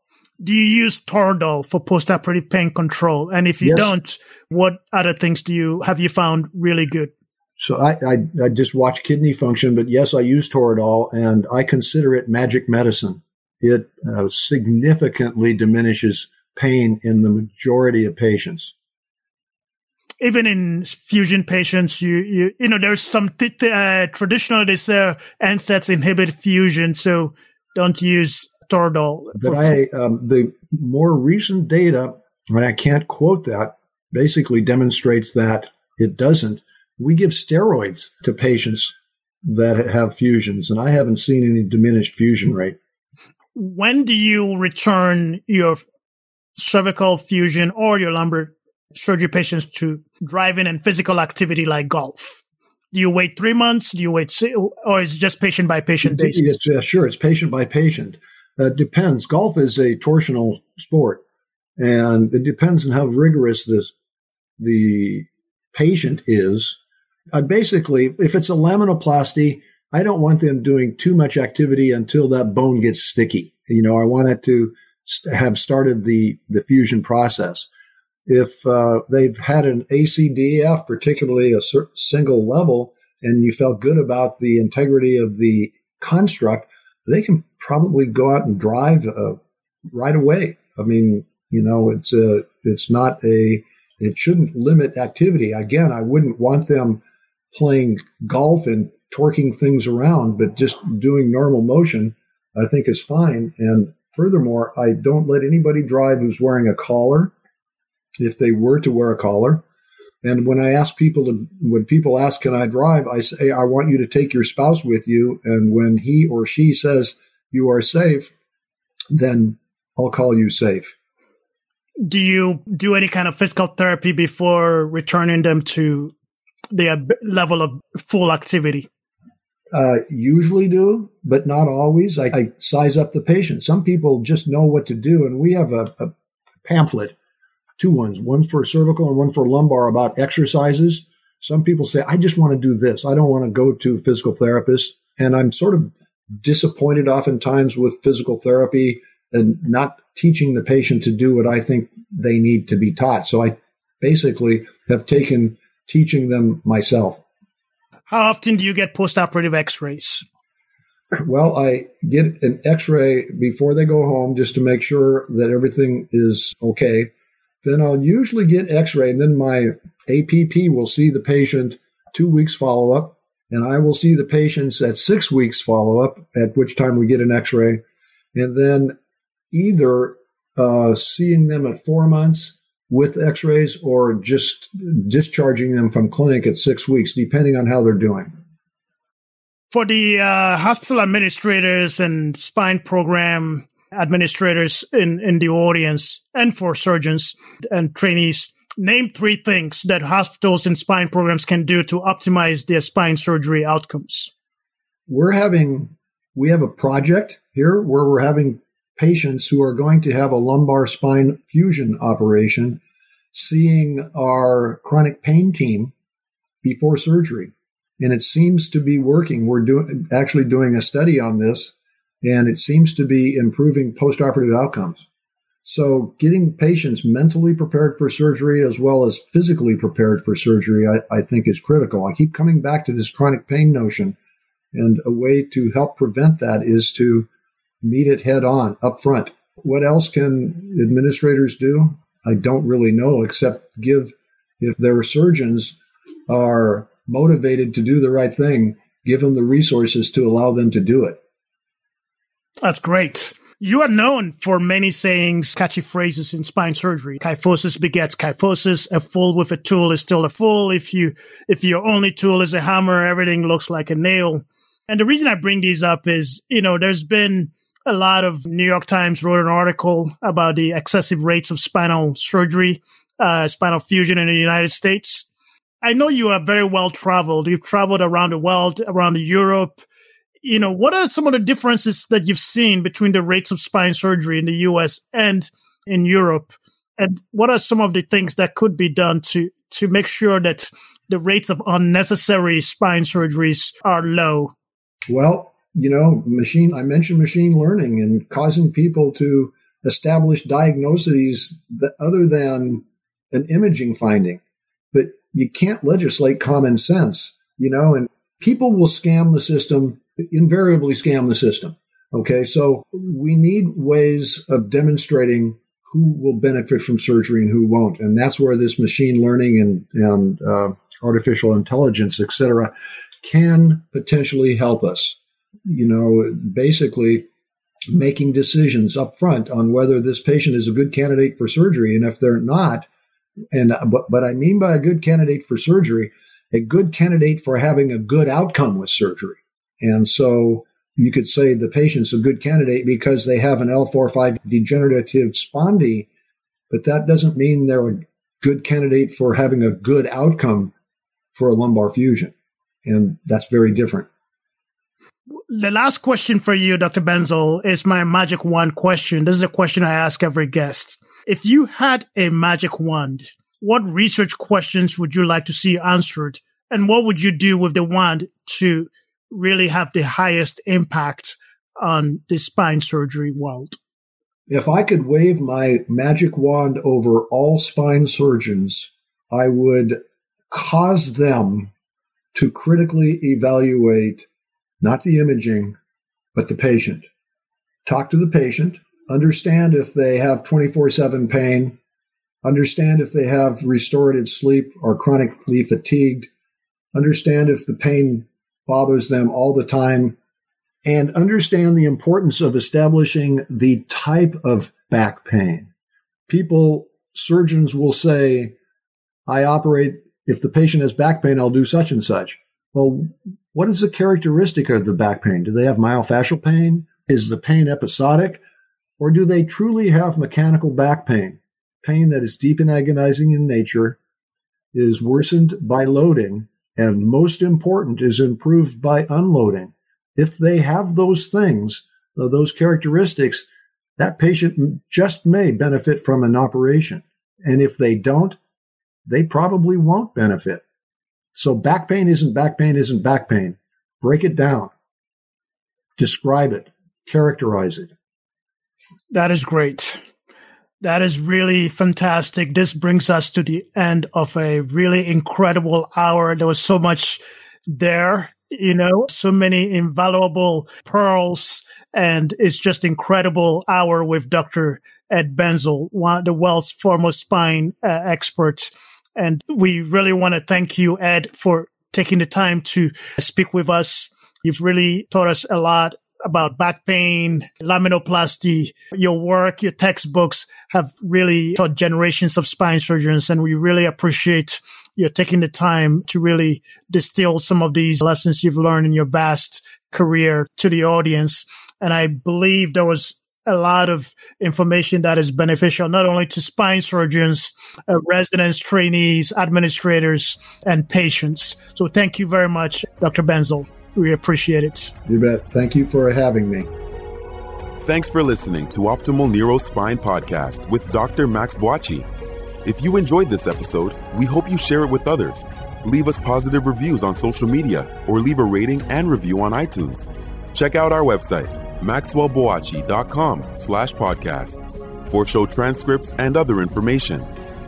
S2: Do you use Toradol for postoperative pain control? And if you yes. don't, what other things do you have you found really good?
S3: So I, I, I, just watch kidney function, but yes, I use Toradol and I consider it magic medicine. It uh, significantly diminishes pain in the majority of patients.
S2: Even in fusion patients, you you, you know there's some t- t- uh, traditional they say NSAIDs inhibit fusion, so don't use Toradol.
S3: But I um, the more recent data, and I can't quote that, basically demonstrates that it doesn't we give steroids to patients that have fusions, and I haven't seen any diminished fusion rate.
S2: When do you return your cervical fusion or your lumbar surgery patients to driving and physical activity like golf? Do you wait three months? Do you wait, six, or is it just patient by patient basis?
S3: It's, sure, it's patient by patient. Uh, it depends. Golf is a torsional sport, and it depends on how rigorous the the patient is uh, basically, if it's a laminoplasty, I don't want them doing too much activity until that bone gets sticky. You know, I want it to have started the, the fusion process. If uh, they've had an ACDF, particularly a single level, and you felt good about the integrity of the construct, they can probably go out and drive uh, right away. I mean, you know, it's a, it's not a, it shouldn't limit activity. Again, I wouldn't want them playing golf and torquing things around, but just doing normal motion, I think is fine. And furthermore, I don't let anybody drive who's wearing a collar. If they were to wear a collar, and when I ask people to, when people ask, can I drive? I say, I want you to take your spouse with you. And when he or she says you are safe, then I'll call you safe.
S2: Do you do any kind of physical therapy before returning them to their level of full activity?
S3: Uh, usually do, but not always. I, I, size up the patient. Some people just know what to do, and we have a, a pamphlet, two ones, one for cervical and one for lumbar about exercises. Some people say, I just want to do this. I don't want to go to physical therapist. And I'm sort of disappointed oftentimes with physical therapy and not teaching the patient to do what I think they need to be taught. So I basically have taken teaching them myself.
S2: How often do you get postoperative x rays?
S3: Well, I get an x ray before they go home just to make sure that everything is okay. Then I'll usually get x ray, and then my APP will see the patient two weeks follow up, and I will see the patients at six weeks follow up, at which time we get an x ray. And then either uh, seeing them at four months with x-rays or just discharging them from clinic at six weeks, depending on how they're doing.
S2: For the uh, hospital administrators and spine program administrators in, in the audience and for surgeons and trainees, name three things that hospitals and spine programs can do to optimize their spine surgery outcomes.
S3: We're having, we have a project here where we're having patients who are going to have a lumbar spine fusion operation seeing our chronic pain team before surgery. And it seems to be working. We're doing actually doing a study on this and it seems to be improving postoperative outcomes. So getting patients mentally prepared for surgery as well as physically prepared for surgery, I, I think is critical. I keep coming back to this chronic pain notion and a way to help prevent that is to meet it head on up front. What else can administrators do? I don't really know, except give If their surgeons are motivated to do the right thing, give them the resources to allow them to do it.
S2: That's great. You are known for many sayings, catchy phrases in spine surgery. Kyphosis begets kyphosis. A fool with a tool is still a fool. If you, if your only tool is a hammer, everything looks like a nail. And the reason I bring these up is, you know, there's been a lot of New York Times wrote an article about the excessive rates of spinal surgery, uh, spinal fusion in the United States. I know you are very well traveled. You've traveled around the world, around Europe. You know, what are some of the differences that you've seen between the rates of spine surgery in the US and in Europe? And what are some of the things that could be done to, to make sure that the rates of unnecessary spine surgeries are low?
S3: Well, you know, machine, I mentioned machine learning and causing people to establish diagnoses that other than an imaging finding. But you can't legislate common sense, you know, and people will scam the system, invariably scam the system. Okay. So we need ways of demonstrating who will benefit from surgery and who won't. And that's where this machine learning and, and uh, artificial intelligence, et cetera, can potentially help us. You know, basically making decisions up front on whether this patient is a good candidate for surgery. And if they're not, and but, but I mean by a good candidate for surgery, a good candidate for having a good outcome with surgery. And so you could say the patient's a good candidate because they have an L4-5 degenerative spondy, but that doesn't mean they're a good candidate for having a good outcome for a lumbar fusion. And that's very different.
S2: The last question for you, Dr. Benzel, is my magic wand question. This is a question I ask every guest. If you had a magic wand, what research questions would you like to see answered? And what would you do with the wand to really have the highest impact on the spine surgery world?
S3: If I could wave my magic wand over all spine surgeons, I would cause them to critically evaluate not the imaging, but the patient. Talk to the patient, understand if they have 24 7 pain, understand if they have restorative sleep or chronically fatigued, understand if the pain bothers them all the time, and understand the importance of establishing the type of back pain. People, surgeons will say, I operate, if the patient has back pain, I'll do such and such. Well, what is the characteristic of the back pain? Do they have myofascial pain? Is the pain episodic? Or do they truly have mechanical back pain? Pain that is deep and agonizing in nature, is worsened by loading, and most important, is improved by unloading. If they have those things, uh, those characteristics, that patient just may benefit from an operation. And if they don't, they probably won't benefit. So back pain isn't back pain isn't back pain. Break it down. Describe it. Characterize it.
S2: That is great. That is really fantastic. This brings us to the end of a really incredible hour. There was so much there, you know, so many invaluable pearls, and it's just incredible hour with Dr. Ed Benzel, one of the world's foremost spine uh, experts. And we really want to thank you, Ed, for taking the time to speak with us. You've really taught us a lot about back pain, laminoplasty. Your work, your textbooks have really taught generations of spine surgeons, and we really appreciate you taking the time to really distill some of these lessons you've learned in your vast career to the audience. And I believe there was a lot of information that is beneficial not only to spine surgeons, uh, residents, trainees, administrators, and patients. So thank you very much, Dr. Benzel. We appreciate it.
S3: You bet. Thank you for having me.
S1: Thanks for listening to Optimal Neuro Spine Podcast with Dr. Max Boakye. If you enjoyed this episode, we hope you share it with others. Leave us positive reviews on social media or leave a rating and review on iTunes. Check out our website, maxwellboakye.com slash podcasts for show transcripts and other information.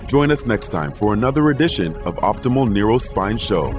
S1: Join us next time for another edition of Optimal Neuro Spine Show.